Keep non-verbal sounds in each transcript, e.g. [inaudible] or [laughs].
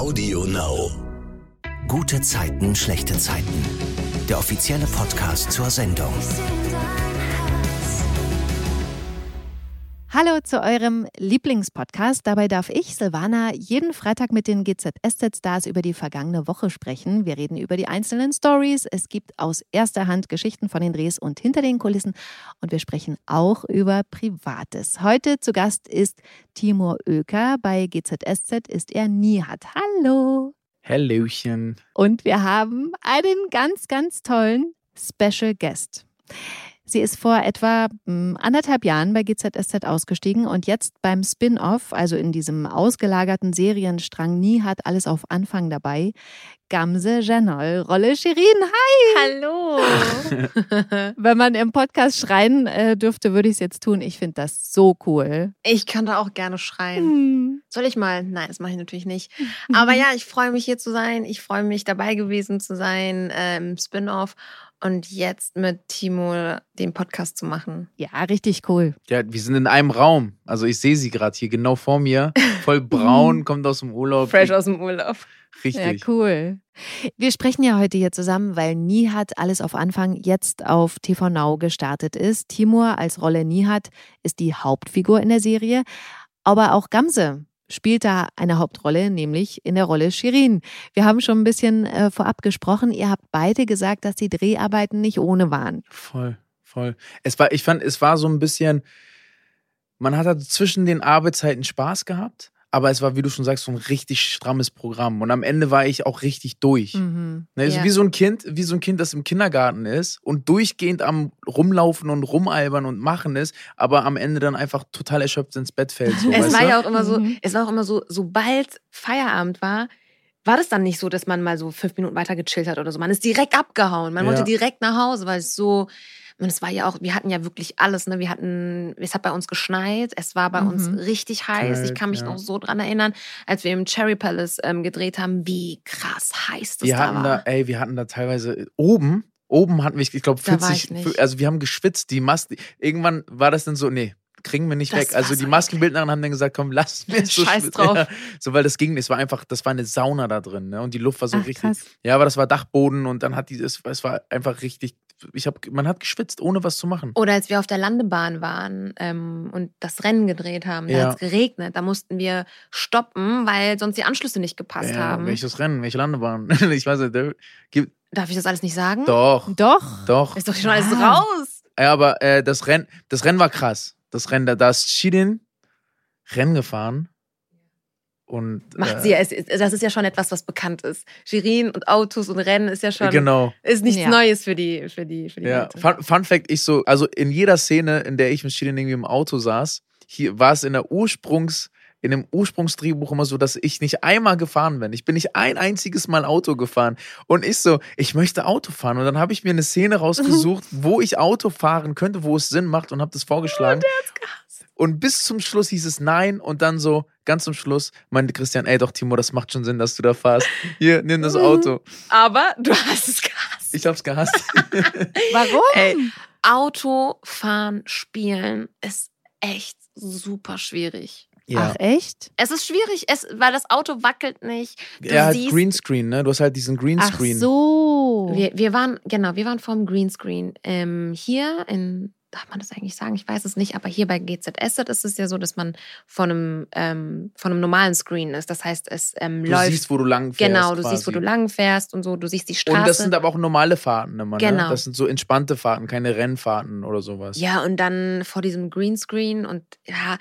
Audio Now. Gute Zeiten, schlechte Zeiten. Der offizielle Podcast zur Sendung. Hallo zu eurem Lieblingspodcast. Dabei darf ich, Silvana, jeden Freitag mit den GZSZ-Stars über die vergangene Woche sprechen. Wir reden über die einzelnen Stories. Es gibt aus erster Hand Geschichten von den Drehs und hinter den Kulissen. Und wir sprechen auch über Privates. Heute zu Gast ist Timur Oeker. Bei GZSZ ist er Nihat. Hallo. Hallöchen. Und wir haben einen ganz, ganz tollen Special Guest. Sie ist vor etwa hm, anderthalb Jahren bei GZSZ ausgestiegen und jetzt beim Spin-off, also in diesem ausgelagerten Serienstrang Nie hat alles auf Anfang dabei. Gamse Janol, Rolle Shirin, hi! Hallo! [laughs] [laughs] Wenn man im Podcast schreien äh, dürfte, würde ich es jetzt tun. Ich finde das so cool. Ich kann da auch gerne schreien. Hm. Soll ich mal? Nein, das mache ich natürlich nicht. [laughs] Aber ja, ich freue mich hier zu sein. Ich freue mich dabei gewesen zu sein im Spin-off und jetzt mit Timo den Podcast zu machen. Ja, richtig cool. Ja, wir sind in einem Raum. Also ich sehe sie gerade hier genau vor mir. Voll [laughs] braun, kommt aus dem Urlaub. Fresh aus dem Urlaub. Richtig. Ja, cool. Wir sprechen ja heute hier zusammen, weil Nihat alles auf Anfang jetzt auf TV Now gestartet ist. Timur als Rolle Nihat ist die Hauptfigur in der Serie, aber auch Gamse spielt da eine Hauptrolle, nämlich in der Rolle Shirin. Wir haben schon ein bisschen äh, vorab gesprochen. Ihr habt beide gesagt, dass die Dreharbeiten nicht ohne waren. Voll, voll. Es war, ich fand, es war so ein bisschen, man hat halt zwischen den Arbeitszeiten Spaß gehabt, aber es war, wie du schon sagst, so ein richtig strammes Programm. Und am Ende war ich auch richtig durch. Mhm. Ne, also Ja. wie so ein Kind, wie so ein Kind, das im Kindergarten ist und durchgehend am rumlaufen und rumalbern und machen ist, aber am Ende dann einfach total erschöpft ins Bett fällt. So, [laughs] Es war du? ja auch immer so, Mhm. es war auch immer so, sobald Feierabend war, war das dann nicht so, dass man mal so fünf Minuten weiter gechillt hat oder so. Man ist direkt abgehauen. Man Ja. wollte direkt nach Hause, weil es so, und es war ja auch, wir hatten ja wirklich alles, ne? Wir hatten, es hat bei uns geschneit, es war bei uns Mhm. richtig heiß. ich Kalt, kann mich ja. noch so dran erinnern, als wir im Cherry Palace ähm, gedreht haben, wie krass heiß das wir da hatten war. da, ey, wir hatten da teilweise oben, oben hatten wir, ich glaube, Da war 40, ich also wir haben geschwitzt, die Masken, irgendwann war das dann so, nee, kriegen wir nicht Das weg. Also die Maskenbildnerin haben dann gesagt, komm, lass mir [laughs] so Scheiß drauf. [laughs] Ja, so, weil das ging. Es war einfach, das war eine Sauna da drin, ne? Und die Luft war so Ach, richtig. krass. Ja, aber das war Dachboden und dann hat die, es, es war einfach richtig, ich habe, man hat geschwitzt, ohne was zu machen. Oder als wir auf der Landebahn waren ähm, und das Rennen gedreht haben, da Ja. hat es geregnet, da mussten wir stoppen, weil sonst die Anschlüsse nicht gepasst ja, haben. welches Rennen, welche Landebahn? [laughs] ich weiß nicht, der, gibt, Darf ich das alles nicht sagen? doch, Doch. doch. Ist doch schon alles Ah. raus. Ja, aber äh, das Rennen, das Rennen war krass. Das Rennen, da, da ist Shirin Rennen gefahren. Und, Macht äh, sie ja. Es, ist- das ist ja schon etwas, was bekannt ist. Shirin und Autos und Rennen ist ja schon Genau. ist nichts Ja. Neues für die für die für die Ja. Leute. Fun, Fun Fact: Ich so, also in jeder Szene, in der ich mit Shirin irgendwie im Auto saß, hier war es in der Ursprungs, in dem Ursprungsdrehbuch immer so, dass ich nicht einmal gefahren bin. Ich bin nicht ein einziges Mal Auto gefahren. Und ich so, ich möchte Auto fahren. Und dann habe ich mir eine Szene rausgesucht, [laughs] wo ich Auto fahren könnte, wo es Sinn macht und habe das vorgeschlagen. Und bis zum Schluss hieß es nein und dann so, ganz zum Schluss meinte Christian, ey doch, Timo, das macht schon Sinn, dass du da fahrst. Hier, nimm das Auto. Aber du hast es gehasst. Ich hab's gehasst. [laughs] Warum? Ey, Autofahren, spielen ist echt super schwierig. Ach, echt? Es ist schwierig, es, weil das Auto wackelt nicht. Du er hat siehst, Greenscreen, ne? Du hast halt diesen Ach Greenscreen. so. wir, wir waren, genau, wir waren vorm Greenscreen. Ähm, hier in, darf man das eigentlich sagen? Ich weiß es nicht, aber hier bei GZS ist es ja so, dass man von einem, ähm, von einem normalen Screen ist. Das heißt, es ähm, Du läuft. siehst, wo du lang fährst. genau, du quasi. siehst, wo du lang fährst und so, du siehst die Straße. Und das sind aber auch normale Fahrten immer, ne? Genau. Das sind so entspannte Fahrten, keine Rennfahrten oder sowas. Ja, und dann vor diesem Greenscreen und ja,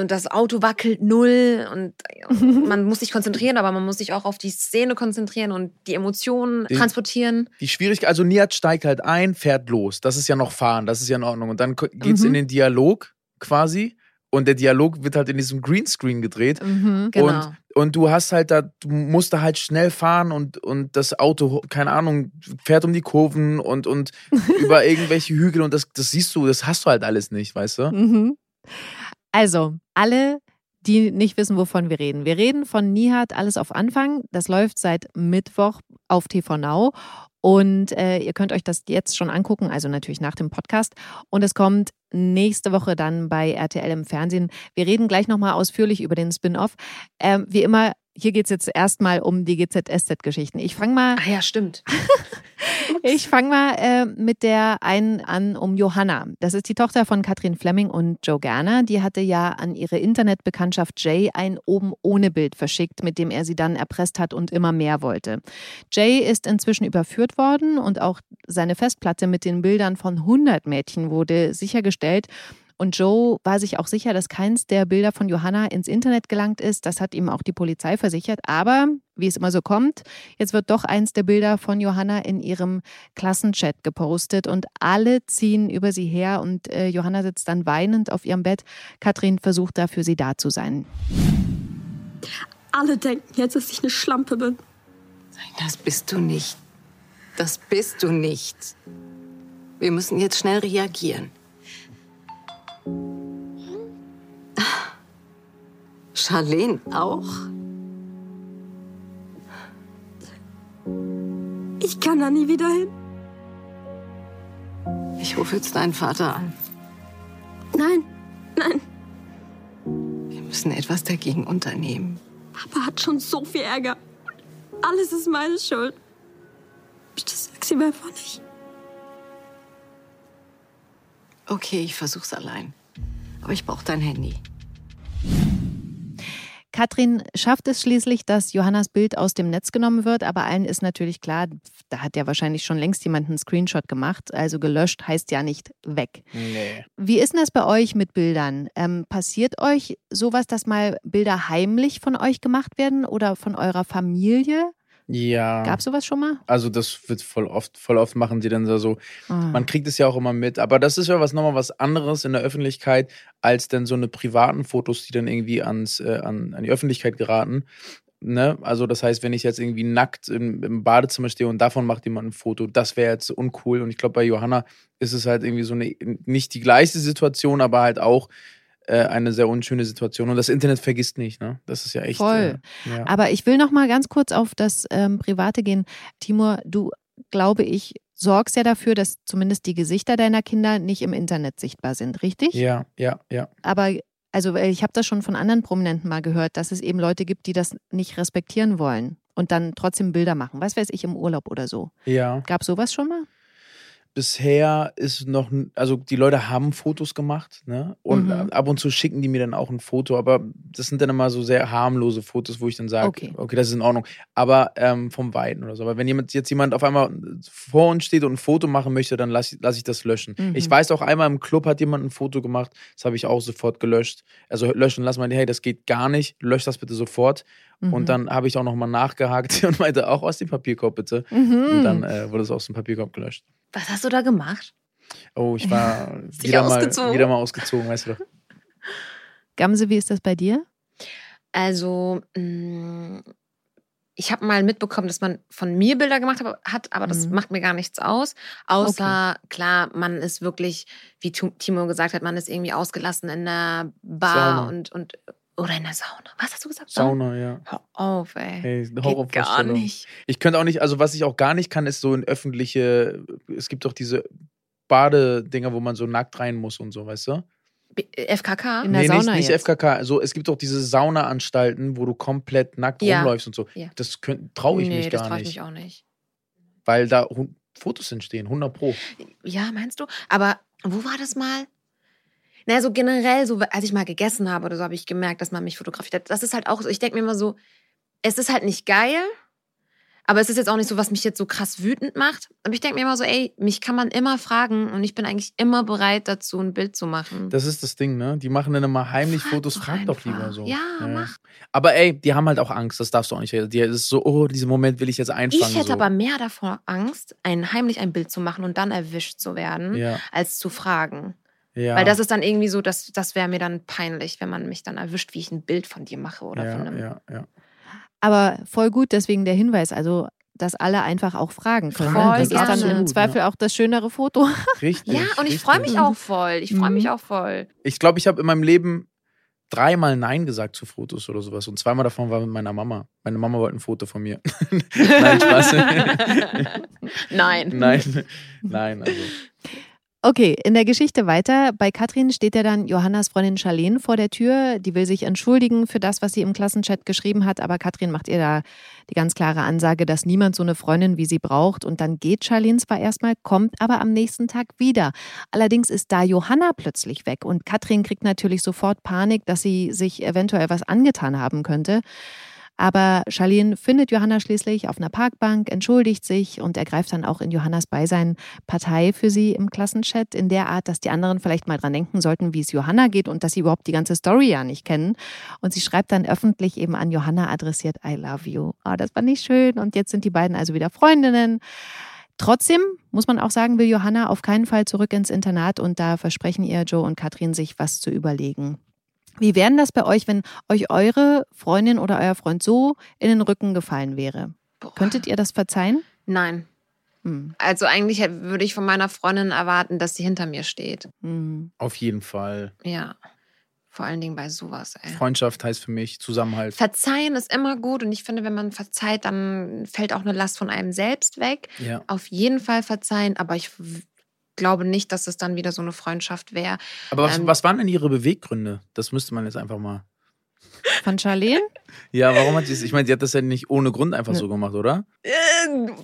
und das Auto wackelt null und [laughs] man muss sich konzentrieren, aber man muss sich auch auf die Szene konzentrieren und die Emotionen Die- transportieren. Die Schwierigkeit, also Nihat steigt halt ein, fährt los. Das ist ja noch Fahren, das ist ja in Ordnung. Und dann ko- geht's Mhm. in den Dialog quasi. Und der Dialog wird halt in diesem Greenscreen gedreht. Mhm. Genau. Und, und du hast halt da, du musst da halt schnell fahren und, und das Auto, keine Ahnung, fährt um die Kurven und, und [laughs] über irgendwelche Hügel und das, das siehst du, das hast du halt alles nicht, weißt du? Mhm. Also, alle, die nicht wissen, wovon wir reden. Wir reden von Nihat Alles auf Anfang. Das läuft seit Mittwoch auf TV Now. Und äh, ihr könnt euch das jetzt schon angucken, also natürlich nach dem Podcast. Und es kommt nächste Woche dann bei RTL im Fernsehen. Wir reden gleich nochmal ausführlich über den Spin-off. Ähm, wie immer hier geht es jetzt erstmal um die GZSZ-Geschichten. Ich fange mal. Ah ja, stimmt. [laughs] ich fange mal äh, mit der einen an um Johanna. Das ist die Tochter von Katrin Fleming und Joe Gerner. Die hatte ja an ihre Internetbekanntschaft Jay ein oben ohne Bild verschickt, mit dem er sie dann erpresst hat und immer mehr wollte. Jay ist inzwischen überführt worden und auch seine Festplatte mit den Bildern von 100 Mädchen wurde sichergestellt. Und Joe war sich auch sicher, dass keins der Bilder von Johanna ins Internet gelangt ist. Das hat ihm auch die Polizei versichert. Aber, wie es immer so kommt, jetzt wird doch eins der Bilder von Johanna in ihrem Klassenchat gepostet und alle ziehen über sie her und äh, Johanna sitzt dann weinend auf ihrem Bett. Katrin versucht da für sie da zu sein. Alle denken jetzt, dass ich eine Schlampe bin. Das bist du nicht. Das bist du nicht. Wir müssen jetzt schnell reagieren. Charlene auch? Ich kann da nie wieder hin. Ich rufe jetzt deinen Vater an. Nein, nein. Wir müssen etwas dagegen unternehmen. Papa hat schon so viel Ärger. Alles ist meine Schuld. Bitte sag sie mir einfach nicht. Okay, ich versuch's allein. Aber ich brauche dein Handy. Katrin schafft es schließlich, dass Johannas Bild aus dem Netz genommen wird, aber allen ist natürlich klar, da hat ja wahrscheinlich schon längst jemand einen Screenshot gemacht. Also gelöscht heißt ja nicht weg. Nee. Wie ist denn das bei euch mit Bildern? Ähm, passiert euch sowas, dass mal Bilder heimlich von euch gemacht werden oder von eurer Familie? Ja. Gab es sowas schon mal? Also das wird voll oft, voll oft machen die dann so. Ah. Man kriegt es ja auch immer mit. Aber das ist ja was nochmal was anderes in der Öffentlichkeit, als dann so eine privaten Fotos, die dann irgendwie ans, äh, an, an die Öffentlichkeit geraten. Ne? Also das heißt, wenn ich jetzt irgendwie nackt im, im Badezimmer stehe und davon macht jemand ein Foto, das wäre jetzt uncool. Und ich glaube, bei Johanna ist es halt irgendwie so eine, nicht die gleiche Situation, aber halt auch eine sehr unschöne Situation. Und das Internet vergisst nicht, ne? Das ist ja echt. Voll. Äh, ja. Aber ich will noch mal ganz kurz auf das ähm, Private gehen. Timur, du, glaube ich, sorgst ja dafür, dass zumindest die Gesichter deiner Kinder nicht im Internet sichtbar sind, richtig? ja, ja, ja. Aber also ich habe das schon von anderen Prominenten mal gehört, dass es eben Leute gibt, die das nicht respektieren wollen und dann trotzdem Bilder machen. Was weiß ich im Urlaub oder so. Ja. Gab sowas schon mal? Bisher ist noch, also die Leute haben Fotos gemacht, ne? Und Mhm. ab und zu schicken die mir dann auch ein Foto, aber das sind dann immer so sehr harmlose Fotos, wo ich dann sage, Okay. okay. das ist in Ordnung. Aber ähm, vom Weiten oder so. Aber wenn jemand jetzt jemand auf einmal vor uns steht und ein Foto machen möchte, dann lasse lass ich das löschen. Mhm. Ich weiß auch einmal im Club hat jemand ein Foto gemacht, das habe ich auch sofort gelöscht. Also löschen, lass mal, hey, das geht gar nicht, lösch das bitte sofort. Mhm. Und dann habe ich auch nochmal nachgehakt [laughs] und meinte, auch aus dem Papierkorb bitte. Mhm. Und dann äh, wurde es aus dem Papierkorb gelöscht. Was hast du da gemacht? Oh, ich war [laughs] wieder mal, ausgezogen? wieder mal ausgezogen, weißt du doch. [laughs] Gamse, wie ist das bei dir? Also, mh, ich habe mal mitbekommen, dass man von mir Bilder gemacht hat, aber das Mhm. macht mir gar nichts aus. Außer, klar, man ist wirklich, wie Timo gesagt hat, man ist irgendwie ausgelassen in der Bar Sauna. und, und oder in der Sauna. Was hast du gesagt? Sauna, ja. Hör auf, ey. Hey, Geht gar nicht. Ich könnte auch nicht, also was ich auch gar nicht kann, ist so in öffentliche, es gibt doch diese Badedinger, wo man so nackt rein muss und so, weißt du? B- FKK? In der nee, Sauna nicht, nicht jetzt. FKK. So, es gibt doch diese Saunaanstalten, wo du komplett nackt Ja. rumläufst und so. Ja. Das traue ich nee, mich das gar traue ich nicht. mich auch nicht. Weil da Fotos entstehen, 100 Pro. Ja, meinst du? Aber wo war das mal? Naja, so generell, so als ich mal gegessen habe oder so, habe ich gemerkt, dass man mich fotografiert hat. Das ist halt auch so, ich denke mir immer so, es ist halt nicht geil, aber es ist jetzt auch nicht so, was mich jetzt so krass wütend macht. Aber ich denke mir immer so, ey, mich kann man immer fragen und ich bin eigentlich immer bereit dazu, ein Bild zu machen. Das ist das Ding, ne? Die machen dann immer heimlich Frag Fotos, doch frag doch lieber so. Ja, mach. Aber ey, die haben halt auch Angst, das darfst du auch nicht. Die ist so, oh, diesen Moment will ich jetzt einfangen. ich hätte so. aber mehr davor Angst, ein, heimlich ein Bild zu machen und dann erwischt zu werden, Ja, als zu fragen. Ja. Weil das ist dann irgendwie so, das, das wäre mir dann peinlich, wenn man mich dann erwischt, wie ich ein Bild von dir mache oder ja, von einem. ja, ja. Aber voll gut, deswegen der Hinweis, also dass alle einfach auch fragen können. Voll ne? Das ist dann gerne. im Zweifel auch das schönere Foto. [laughs] Richtig. Ja, und ich freue mich auch voll. Ich freue mich Mhm. auch voll. Ich glaube, ich habe in meinem Leben dreimal Nein gesagt zu Fotos oder sowas. Und zweimal davon war mit meiner Mama. Meine Mama wollte ein Foto von mir. [laughs] Nein, Spaß. [laughs] Nein. nein, nein, also. Okay, in der Geschichte weiter. Bei Katrin steht ja dann Johannas Freundin Charlene vor der Tür. Die will sich entschuldigen für das, was sie im Klassenchat geschrieben hat. Aber Katrin macht ihr da die ganz klare Ansage, dass niemand so eine Freundin wie sie braucht. Und dann geht Charlene zwar erstmal, kommt aber am nächsten Tag wieder. Allerdings ist da Johanna plötzlich weg. Und Katrin kriegt natürlich sofort Panik, dass sie sich eventuell was angetan haben könnte. Aber Charlene findet Johanna schließlich auf einer Parkbank, entschuldigt sich und ergreift dann auch in Johannas Beisein Partei für sie im Klassenchat in der Art, dass die anderen vielleicht mal dran denken sollten, wie es Johanna geht und dass sie überhaupt die ganze Story ja nicht kennen. Und sie schreibt dann öffentlich eben an Johanna adressiert I love you. Oh, das war nicht schön. Und jetzt sind die beiden also wieder Freundinnen. Trotzdem muss man auch sagen, will Johanna auf keinen Fall zurück ins Internat und da versprechen ihr Joe und Katrin sich was zu überlegen. Wie wäre das bei euch, wenn euch eure Freundin oder euer Freund so in den Rücken gefallen wäre? Boah. Könntet ihr das verzeihen? Nein. Hm. Also eigentlich würde ich von meiner Freundin erwarten, dass sie hinter mir steht. Hm. Auf jeden Fall. Ja. Vor allen Dingen bei sowas, ey. Freundschaft heißt für mich Zusammenhalt. Verzeihen ist immer gut und ich finde, wenn man verzeiht, dann fällt auch eine Last von einem selbst weg. Ja. Auf jeden Fall verzeihen, aber ich glaube nicht, dass es dann wieder so eine Freundschaft wäre. Aber was, Ähm, was waren denn ihre Beweggründe? Das müsste man jetzt einfach mal. Von Charlene? [laughs] Ja, warum hat sie es? Ich meine, sie hat das ja nicht ohne Grund einfach Ne. so gemacht, oder? Äh,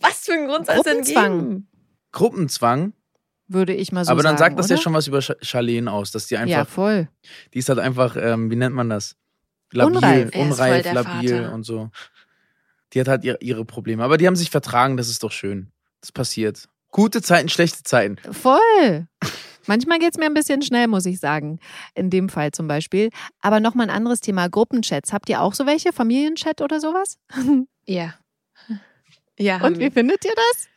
was für ein Grund soll es denn Gruppenzwang. geben? Gruppenzwang. Würde ich mal so aber dann sagen. sagt das oder? ja schon was über Charlene aus, dass die Ja, einfach, voll. die ist halt einfach, ähm, wie nennt man das? Labil, Unreif. Unreif, labil Vater. und so. Die hat halt ihre Probleme. Aber die haben sich vertragen, das ist doch schön. Das passiert. Gute Zeiten, schlechte Zeiten. Voll. Manchmal geht es mir ein bisschen schnell, muss ich sagen. In dem Fall zum Beispiel. Aber nochmal ein anderes Thema: Gruppenchats. Habt ihr auch so welche? Familienchat oder sowas? [laughs] Ja. Ja, Und wie wir. findet ihr das?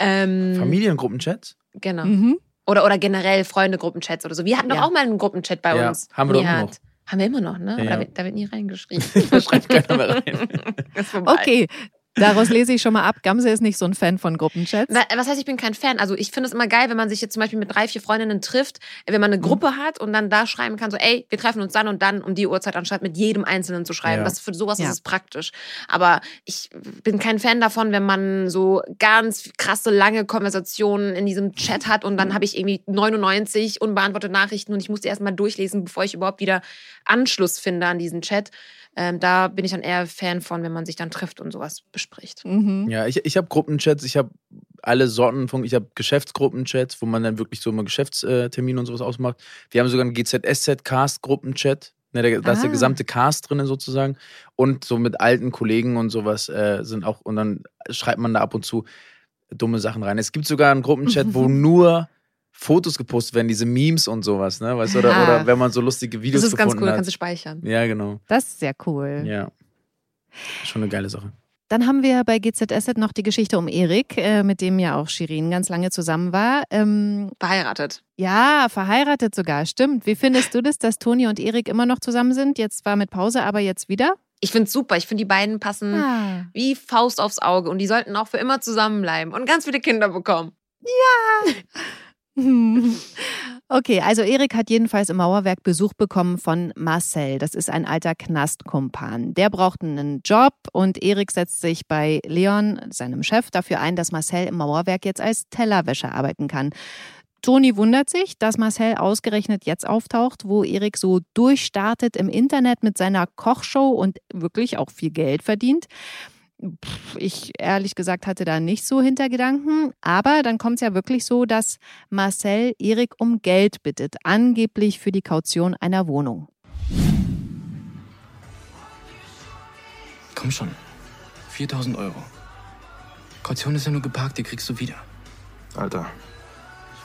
Ähm, Familiengruppenchats? Genau. Mhm. Oder, oder generell Freunde-Gruppenchats oder so. Wir hatten doch Ja. auch mal einen Gruppenchat bei Ja, uns. haben wir doch immer Nihat. Haben wir immer noch, ne? Ja, Da, wird, da wird nie reingeschrieben. [laughs] Da schreibt keiner mehr rein. [laughs] Ist vorbei. Okay, daraus lese ich schon mal ab. Gamse ist nicht so ein Fan von Gruppenchats. Na, Was heißt, ich bin kein Fan? Also ich finde es immer geil, wenn man sich jetzt zum Beispiel mit drei, vier Freundinnen trifft, wenn man eine Mhm. Gruppe hat und dann da schreiben kann, so, ey, wir treffen uns dann und dann um die Uhrzeit, anstatt mit jedem Einzelnen zu schreiben. Ja. Das für sowas Ja. ist es praktisch. Aber ich bin kein Fan davon, wenn man so ganz krasse, lange Konversationen in diesem Chat hat und dann habe ich irgendwie 99 unbeantwortete Nachrichten und ich muss die erstmal durchlesen, bevor ich überhaupt wieder Anschluss finde an diesen Chat. Ähm, da bin ich dann eher Fan von, wenn man sich dann trifft und sowas bespricht. Mhm. Ja, ich, ich habe Gruppenchats, ich habe alle Sorten von, ich habe Geschäftsgruppenchats, wo man dann wirklich so immer Geschäftstermine und sowas ausmacht. Wir haben sogar einen GZSZ-Cast-Gruppenchat. Ne, da, da ist der Ah. gesamte Cast drin sozusagen. Und so mit alten Kollegen und sowas äh, sind auch, und dann schreibt man da ab und zu dumme Sachen rein. Es gibt sogar einen Gruppenchat, wo [laughs] nur Fotos gepostet werden, diese Memes und sowas, ne? Weißt du, oder, oder wenn man so lustige Videos Das ist ganz cool, hat. kannst du speichern. Ja, genau. Das ist sehr cool. Ja. Schon eine geile Sache. Dann haben wir bei GZSZ noch die Geschichte um Erik, äh, mit dem ja auch Shirin ganz lange zusammen war. Ähm, Verheiratet. ja, verheiratet sogar, stimmt. Wie findest du das, dass Toni und Erik immer noch zusammen sind? Jetzt zwar mit Pause, aber jetzt wieder? Ich finde es super. Ich finde, die beiden passen Ah. wie Faust aufs Auge und die sollten auch für immer zusammenbleiben und ganz viele Kinder bekommen. [laughs] [laughs] Okay, also Erik hat jedenfalls im Mauerwerk Besuch bekommen von Marcel. Das ist ein alter Knastkumpan. Der braucht einen Job und Erik setzt sich bei Leon, seinem Chef, dafür ein, dass Marcel im Mauerwerk jetzt als Tellerwäscher arbeiten kann. Toni wundert sich, dass Marcel ausgerechnet jetzt auftaucht, wo Erik so durchstartet im Internet mit seiner Kochshow und wirklich auch viel Geld verdient. Ich ehrlich gesagt hatte da nicht so Hintergedanken, aber dann kommt es ja wirklich so, dass Marcel Erik um Geld bittet, angeblich für die Kaution einer Wohnung. Komm schon. 4000 Euro. Kaution ist ja nur geparkt, die kriegst du wieder. Alter,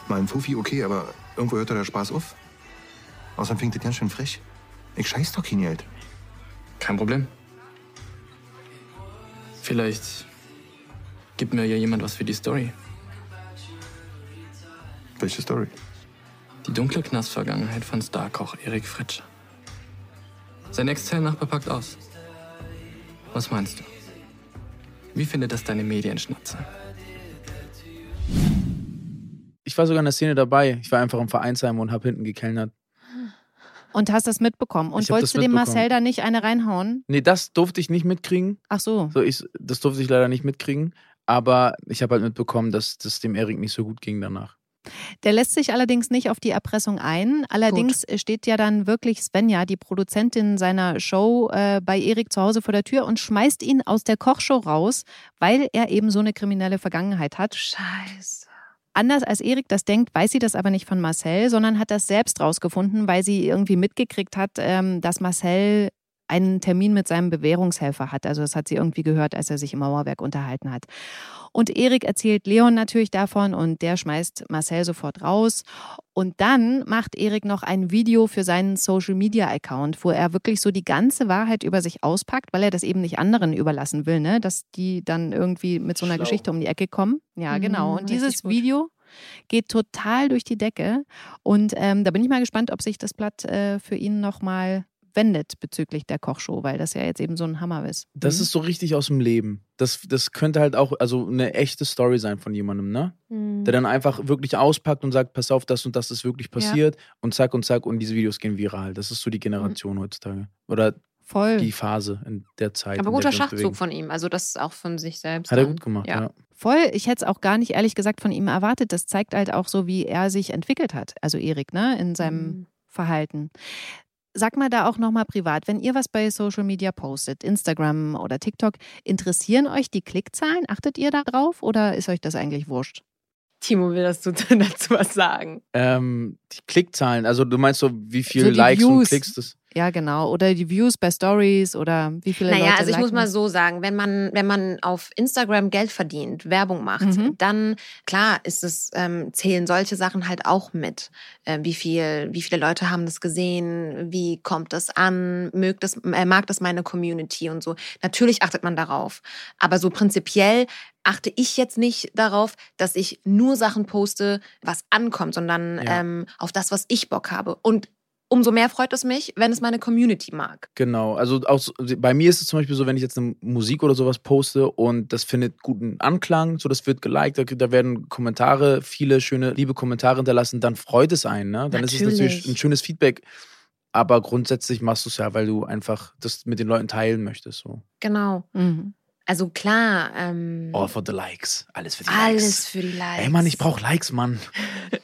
mein Fufi okay, aber irgendwo hört der Spaß auf. Außerdem fängt das ganz schön frech. Ich scheiß doch kein Geld. Kein Problem. Vielleicht gibt mir ja jemand was für die Story. Welche Story? Die dunkle Knastvergangenheit von Starkoch Erik Fritsche. Sein Ex-Zellnachbar packt aus. Was meinst du? Wie findet das deine Medienschnatze? Ich war sogar in der Szene dabei. Ich war einfach im Vereinsheim und habe hinten gekellnert. Und hast das mitbekommen. Und Ich wolltest du dem. Marcel da nicht eine reinhauen? Nee, das durfte ich nicht mitkriegen. Ach so. So, ich, das durfte ich leider nicht mitkriegen. Aber ich habe halt mitbekommen, dass das dem Erik nicht so gut ging danach. Der lässt sich allerdings nicht auf die Erpressung ein. Allerdings steht ja dann wirklich Svenja, die Produzentin seiner Show, äh, bei Erik zu Hause vor der Tür und schmeißt ihn aus der Kochshow raus, weil er eben so eine kriminelle Vergangenheit hat. Scheiße. Anders als Erik das denkt, weiß sie das aber nicht von Marcel, sondern hat das selbst rausgefunden, weil sie irgendwie mitgekriegt hat, ähm, dass Marcel einen Termin mit seinem Bewährungshelfer hat. Also das hat sie irgendwie gehört, als er sich im Mauerwerk unterhalten hat. Und Erik erzählt Leon natürlich davon und der schmeißt Marcel sofort raus. Und dann macht Erik noch ein Video für seinen Social Media Account, wo er wirklich so die ganze Wahrheit über sich auspackt, weil er das eben nicht anderen überlassen will, ne? dass die dann irgendwie mit so einer Schlau. Geschichte um die Ecke kommen. Ja, Mhm, genau. Und dieses. Video geht total durch die Decke. Und ähm, da bin ich mal gespannt, ob sich das Blatt äh, für ihn nochmal wendet bezüglich der Kochshow, weil das ja jetzt eben so ein Hammer ist. Das Mhm. ist so richtig aus dem Leben. Das, das könnte halt auch also eine echte Story sein von jemandem, ne? Mhm. Der dann einfach wirklich auspackt und sagt, pass auf, das und das ist wirklich passiert und zack und zack und diese Videos gehen viral. Das ist so die Generation heutzutage. Oder voll. die Phase in der Zeit. Aber guter Schachzug von ihm. Also das auch von sich selbst. Hat er gut gemacht, Ja. ja. Voll, ich hätte es auch gar nicht ehrlich gesagt von ihm erwartet. Das zeigt halt auch so, wie er sich entwickelt hat. Also Erik, ne, in seinem Mhm. Verhalten. Sag mal da auch nochmal privat, wenn ihr was bei Social Media postet, Instagram oder TikTok, interessieren euch die Klickzahlen? Achtet ihr da drauf oder ist euch das eigentlich wurscht? Timo will das [laughs] dazu was sagen. Ähm, die Klickzahlen, also du meinst so, wie viel So die Likes und Views. Klicks das. Ja, genau. Oder die Views bei Stories oder wie viele Naja, Leute also ich muss liken mal das? so sagen, wenn man, wenn man auf Instagram Geld verdient, Werbung macht, Mhm. dann klar ist es, ähm, zählen solche Sachen halt auch mit. Äh, wie viel, wie viele Leute haben das gesehen, wie kommt das an, mögt das, äh, mag das meine Community und so. Natürlich achtet man darauf. Aber so prinzipiell achte ich jetzt nicht darauf, dass ich nur Sachen poste, was ankommt, sondern Ja. ähm, auf das, was ich Bock habe. Und umso mehr freut es mich, wenn es meine Community mag. Genau, also auch, so- bei mir ist es zum Beispiel so, wenn ich jetzt eine Musik oder sowas poste und das findet guten Anklang, so das wird geliked, da, da werden Kommentare, viele schöne, liebe Kommentare hinterlassen, dann freut es einen, ne? Dann ist es natürlich Natürlich. ein schönes Feedback. Aber grundsätzlich machst du es ja, weil du einfach das mit den Leuten teilen möchtest. So. Genau. Mhm. Also klar, ähm, All for the likes. Alles für die alles Likes. für die Likes. Ey Mann, ich brauch Likes, Mann.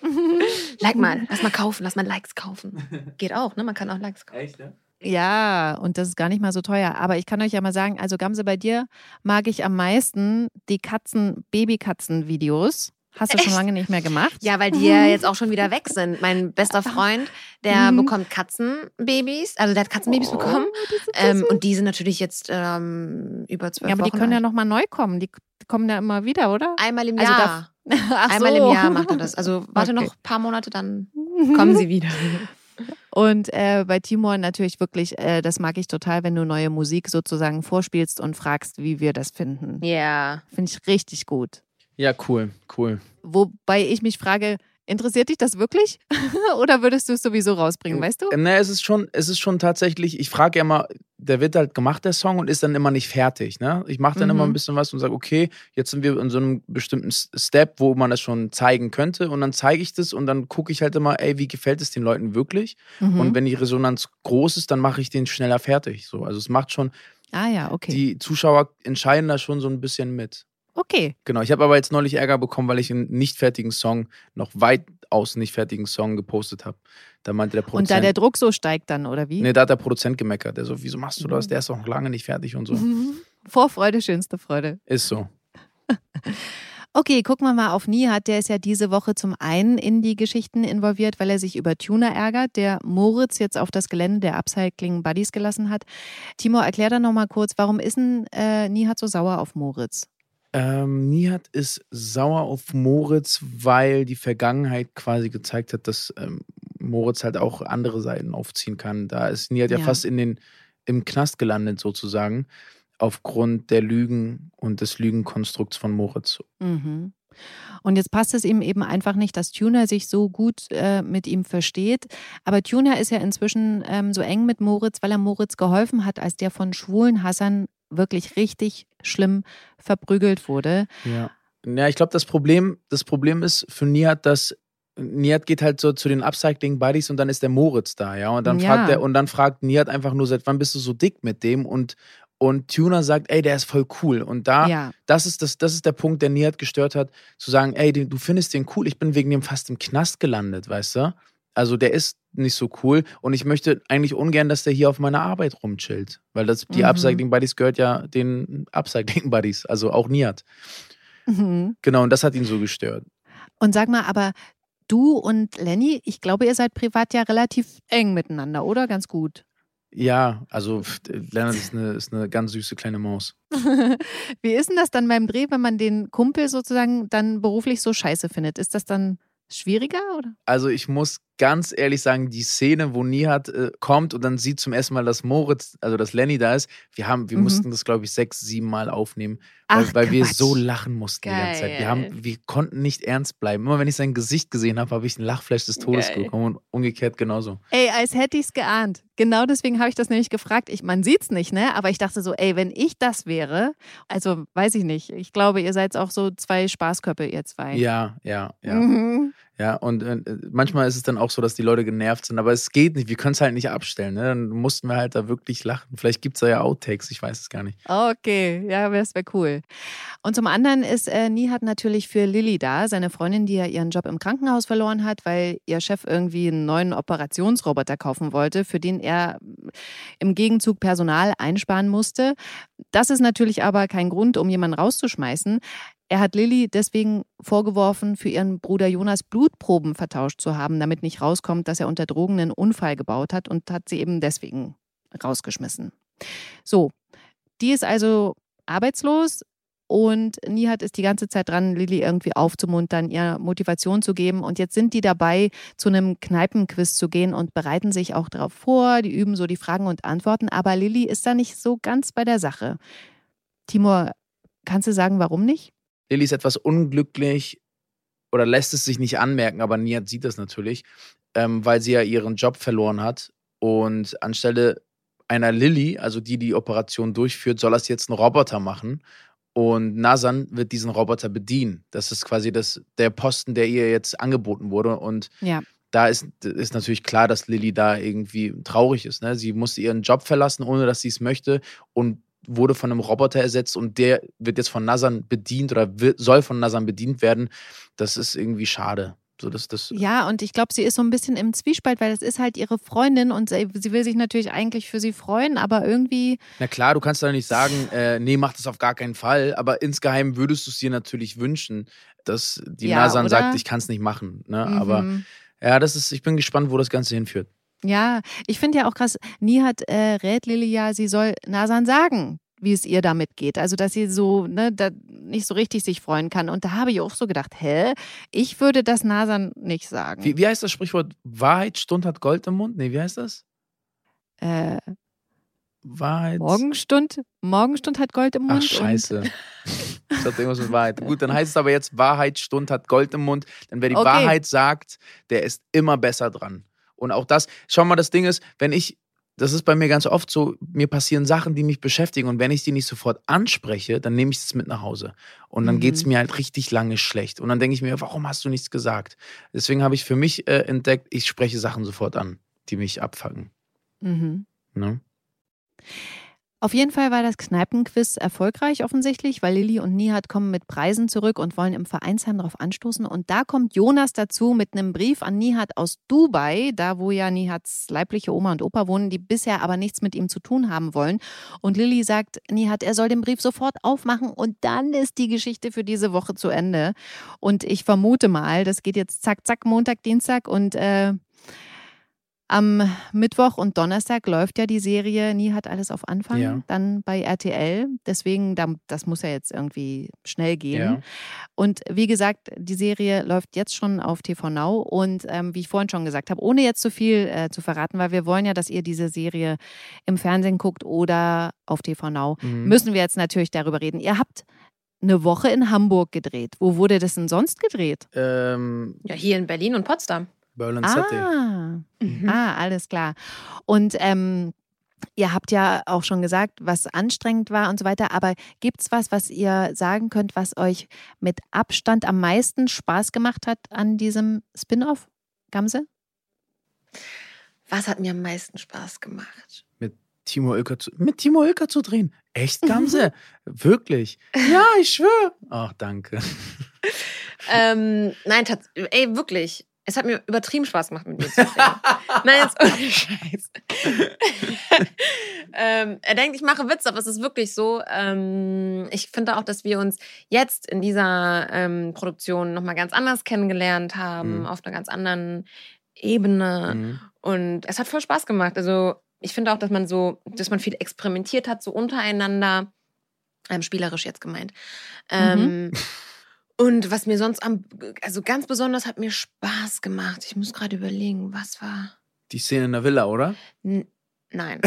[laughs] Like mal, lass mal kaufen, lass mal Likes kaufen. Geht auch, ne? Man kann auch Likes kaufen. Echt, ne? Ja, und das ist gar nicht mal so teuer. Aber ich kann euch ja mal sagen, also Gamse, bei dir mag ich am meisten die Katzen, Babykatzen-Videos. Hast du schon Echt? lange nicht mehr gemacht? Ja, weil die ja jetzt auch schon wieder weg sind. Mein bester Freund, der Mhm. bekommt Katzenbabys, also der hat Katzenbabys Oh, bekommen. die Ähm, und die sind natürlich jetzt ähm, über zwölf ja, aber die Wochen können ja alt. nochmal neu kommen. Die kommen ja immer wieder, oder? Einmal im Also Jahr. [laughs] Ach Einmal so. im Jahr macht er das. Also warte Okay. noch ein paar Monate, dann [laughs] kommen sie wieder. Und äh, bei Timor natürlich wirklich, äh, das mag ich total, wenn du neue Musik sozusagen vorspielst und fragst, wie wir das finden. Ja. Finde ich richtig gut. Ja, cool, cool. Wobei ich mich frage, interessiert dich das wirklich? [laughs] Oder würdest du es sowieso rausbringen, weißt du? Ne, es ist schon, es ist schon tatsächlich, ich frage ja immer, der wird halt gemacht, der Song, und ist dann immer nicht fertig. Ne? Ich mache dann Mhm. immer ein bisschen was und sage, okay, jetzt sind wir in so einem bestimmten Step, wo man das schon zeigen könnte. Und dann zeige ich das und dann gucke ich halt immer, ey, wie gefällt es den Leuten wirklich? Mhm. Und wenn die Resonanz groß ist, dann mache ich den schneller fertig. So. Also es macht schon, ah ja, okay. die Zuschauer entscheiden da schon so ein bisschen mit. Okay. Genau, ich habe aber jetzt neulich Ärger bekommen, weil ich einen nicht fertigen Song, noch weitaus nicht fertigen Song gepostet habe. Da meinte der Produzent. Und da der Druck so steigt dann, oder wie? Nee, da hat der Produzent gemeckert. Der so, wieso machst du das? Der ist doch noch lange nicht fertig und so. Mhm. [laughs] Vorfreude, schönste Freude. Ist so. [laughs] Okay, gucken wir mal auf Nihat. Der ist ja diese Woche zum einen in die Geschichten involviert, weil er sich über Tuner ärgert, der Moritz jetzt auf das Gelände der Upcycling Buddies gelassen hat. Timo, erklär da nochmal kurz, warum ist denn äh, Nihat so sauer auf Moritz? Ähm, Nihat ist sauer auf Moritz, weil die Vergangenheit quasi gezeigt hat, dass ähm, Moritz halt auch andere Seiten aufziehen kann. Da ist Nihat ja, Ja. fast in den, im Knast gelandet sozusagen, aufgrund der Lügen und des Lügenkonstrukts von Moritz. Mhm. Und jetzt passt es ihm eben einfach nicht, dass Tuner sich so gut äh, mit ihm versteht. Aber Tuner ist ja inzwischen ähm, so eng mit Moritz, weil er Moritz geholfen hat, als der von schwulen Hassern wirklich richtig schlimm verprügelt wurde. Ja. Ja, ich glaube, das Problem, das Problem ist für Nihat, dass Nihat geht halt so zu den Upcycling-Buddies und dann ist der Moritz da, ja. Und dann Ja. fragt er, und dann fragt Nihat einfach nur, seit wann bist du so dick mit dem? Und, Und Tuna sagt, ey, der ist voll cool. Und da, Ja. das, ist das, das ist der Punkt, der Nihat gestört hat, zu sagen, ey, du findest den cool, ich bin wegen dem fast im Knast gelandet, weißt du? Also der ist nicht so cool und ich möchte eigentlich ungern, dass der hier auf meiner Arbeit rumchillt. Weil das, die Mhm. Upcycling Buddies gehört ja den Upcycling Buddies, also auch Nihat. Mhm. Genau, und das hat ihn so gestört. Und sag mal, aber du und Lenny, ich glaube, ihr seid privat ja relativ eng miteinander, oder? Ganz gut. Ja, also Lennart ist eine, ist eine ganz süße kleine Maus. [laughs] Wie ist denn das dann beim Dreh, wenn man den Kumpel sozusagen dann beruflich so scheiße findet? Ist das dann schwieriger oder? Also ich muss ganz ehrlich sagen, die Szene, wo Nihat äh, kommt und dann sieht zum ersten Mal, dass Moritz, also dass Lenny da ist, wir haben, wir Mhm. mussten das, glaube ich, sechs, sieben Mal aufnehmen, weil, Ach, weil wir so lachen mussten die ganze Zeit. Wir, Geil. haben, wir konnten nicht ernst bleiben. Immer wenn ich sein Gesicht gesehen habe, habe ich einen Lachflash des Todes Geil. bekommen und umgekehrt genauso. Ey, als hätte ich es geahnt. Genau deswegen habe ich das nämlich gefragt. Ich, man sieht es nicht, ne? Aber ich dachte so, ey, wenn ich das wäre, also weiß ich nicht. Ich glaube, ihr seid auch so zwei Spaßköpfe, ihr zwei. Ja, ja, ja. Mhm. Ja, und äh, manchmal ist es dann auch so, dass die Leute genervt sind, aber es geht nicht. Wir können es halt nicht abstellen. Ne? Dann mussten wir halt da wirklich lachen. Vielleicht gibt es da ja Outtakes, ich weiß es gar nicht. Okay, ja, das wäre cool. Und zum anderen ist äh, Nihat natürlich für Lilly da, seine Freundin, die ja ihren Job im Krankenhaus verloren hat, weil ihr Chef irgendwie einen neuen Operationsroboter kaufen wollte, für den er im Gegenzug Personal einsparen musste. Das ist natürlich aber kein Grund, um jemanden rauszuschmeißen. Er hat Lilly deswegen vorgeworfen, für ihren Bruder Jonas Blutproben vertauscht zu haben, damit nicht rauskommt, dass er unter Drogen einen Unfall gebaut hat und hat sie eben deswegen rausgeschmissen. So, die ist also arbeitslos und Nihat ist die ganze Zeit dran, Lilly irgendwie aufzumuntern, ihr Motivation zu geben. Und jetzt sind die dabei, zu einem Kneipenquiz zu gehen und bereiten sich auch darauf vor. Die üben so die Fragen und Antworten. Aber Lilly ist da nicht so ganz bei der Sache. Timur, kannst du sagen, warum nicht? Lilly ist etwas unglücklich oder lässt es sich nicht anmerken, aber Nihat sieht das natürlich, ähm, weil sie ja ihren Job verloren hat. Und anstelle einer Lilly, also die die Operation durchführt, soll das jetzt ein Roboter machen. Und Nasan wird diesen Roboter bedienen. Das ist quasi das, der Posten, der ihr jetzt angeboten wurde. Und Ja. da ist, ist natürlich klar, dass Lilly da irgendwie traurig ist. Ne? Sie musste ihren Job verlassen, ohne dass sie es möchte und wurde von einem Roboter ersetzt und der wird jetzt von Nasan bedient oder wird, soll von Nasan bedient werden. Das ist irgendwie schade. So, das, das, Ja, und ich glaube, sie ist so ein bisschen im Zwiespalt, weil es ist halt ihre Freundin und sie sie will sich natürlich eigentlich für sie freuen, aber irgendwie, Na klar, du kannst da nicht sagen, äh, nee, mach das auf gar keinen Fall, aber insgeheim würdest du es dir natürlich wünschen, dass die Ja, Nasan oder? sagt, ich kann es nicht machen. Ne? Aber mhm. ja, das ist, ich bin gespannt, wo das Ganze hinführt. Ja, ich finde ja auch krass, Nihat äh, rät Lilly ja, sie soll Nasan sagen, wie es ihr damit geht. Also, dass sie so ne, da nicht so richtig sich freuen kann. Und da habe ich auch so gedacht, hä? Ich würde das Nasan nicht sagen. Wie, wie heißt das Sprichwort? Wahrheit, Stund hat Gold im Mund? Nee, wie heißt das? Äh, Wahrheit. Morgenstund, Morgenstund hat Gold im Mund. Ach, scheiße. Ich hatte irgendwas mit Wahrheit. Gut, dann heißt es aber jetzt, Wahrheit, Stund hat Gold im Mund. Denn wer die Okay. Wahrheit sagt, der ist immer besser dran. Und auch das, schau mal, das Ding ist, wenn ich, das ist bei mir ganz oft so, mir passieren Sachen, die mich beschäftigen und wenn ich die nicht sofort anspreche, dann nehme ich es mit nach Hause. Und dann Mhm. geht es mir halt richtig lange schlecht. Und dann denke ich mir, warum hast du nichts gesagt? Deswegen habe ich für mich äh, entdeckt, ich spreche Sachen sofort an, die mich abfacken. Und, mhm. Ne? Auf jeden Fall war das Kneipenquiz erfolgreich offensichtlich, weil Lilly und Nihat kommen mit Preisen zurück und wollen im Vereinsheim darauf anstoßen. Und da kommt Jonas dazu mit einem Brief an Nihat aus Dubai, da wo ja Nihats leibliche Oma und Opa wohnen, die bisher aber nichts mit ihm zu tun haben wollen. Und Lilly sagt Nihat, er soll den Brief sofort aufmachen und dann ist die Geschichte für diese Woche zu Ende. Und ich vermute mal, das geht jetzt zack, zack, Montag, Dienstag und äh, am Mittwoch und Donnerstag läuft ja die Serie Nie hat alles auf Anfang, Ja. dann bei RTL. Deswegen, da- das muss ja jetzt irgendwie schnell gehen. Ja. Und wie gesagt, die Serie läuft jetzt schon auf TV Now. Und ähm, wie ich vorhin schon gesagt habe, ohne jetzt zu viel äh, zu verraten, weil wir wollen ja, dass ihr diese Serie im Fernsehen guckt oder auf TV Now, Mhm. müssen wir jetzt natürlich darüber reden. Ihr habt eine Woche in Hamburg gedreht. Wo wurde das denn sonst gedreht? Ähm, Ja, hier in Berlin und Potsdam. Berlin City. Ah, Mhm. ah, alles klar. Und ähm, ihr habt ja auch schon gesagt, was anstrengend war und so weiter, aber gibt es was, was ihr sagen könnt, was euch mit Abstand am meisten Spaß gemacht hat an diesem Spin-off, Gamse? Was hat mir am meisten Spaß gemacht? Timo Ilker zu, mit Timo Ilker zu drehen. Echt, Gamse? [laughs] Wirklich? Ja, ich schwöre. Ach, danke. Ähm, nein, ey, wirklich. Es hat mir übertrieben Spaß gemacht, mit dir zu drehen. nein, jetzt ohne [laughs] Scheiß. [laughs] ähm, er denkt, ich mache Witze, aber es ist wirklich so. Ähm, ich finde auch, dass wir uns jetzt in dieser ähm, Produktion nochmal ganz anders kennengelernt haben, Mhm. auf einer ganz anderen Ebene. Mhm. Und es hat voll Spaß gemacht. Also ich finde auch, dass man so, dass man viel experimentiert hat, so untereinander. Ähm, spielerisch jetzt gemeint. Ähm, [laughs] Und was mir sonst am, also ganz besonders hat mir Spaß gemacht. Ich muss gerade überlegen, was war. Die Szene in der Villa, oder? N nein.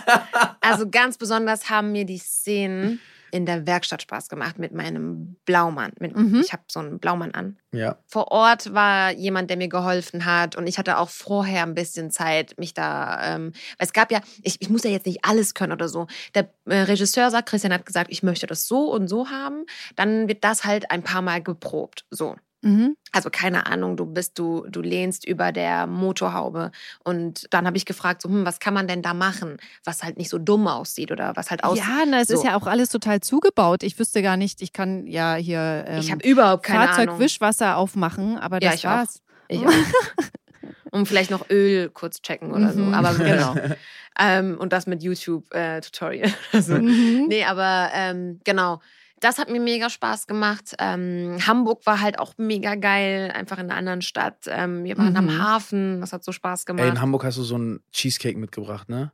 [laughs] also ganz besonders haben mir die Szenen in der Werkstatt Spaß gemacht mit meinem Blaumann. Mit, Mhm. Ich habe so einen Blaumann an. Ja. Vor Ort war jemand, der mir geholfen hat und ich hatte auch vorher ein bisschen Zeit, mich da, ähm, weil es gab ja, ich, ich muss ja jetzt nicht alles können oder so. Der äh, Regisseur sagt, Christian hat gesagt, ich möchte das so und so haben, dann wird das halt ein paar Mal geprobt, so. Mhm. Also keine Ahnung, du bist, du, du lehnst über der Motorhaube. Und dann habe ich gefragt, so, hm, was kann man denn da machen, was halt nicht so dumm aussieht oder was halt aussieht. Ja, na, es ist so. ja auch alles total zugebaut. Ich wüsste gar nicht, ich kann ja hier ähm, ich habe überhaupt keine Ahnung. Fahrzeugwischwasser aufmachen, aber Ja, das ich auch. war's. Ich [laughs] auch. Und vielleicht noch Öl kurz checken oder so. Mhm. Aber [laughs] genau. ähm, und das mit YouTube-Tutorial. [laughs] also, Mhm. Nee, aber ähm, genau. Das hat mir mega Spaß gemacht. Ähm, Hamburg war halt auch mega geil, einfach in einer anderen Stadt. Ähm, wir waren Mhm. am Hafen, das hat so Spaß Ey, in gemacht. Hamburg hast du so einen Cheesecake mitgebracht, ne?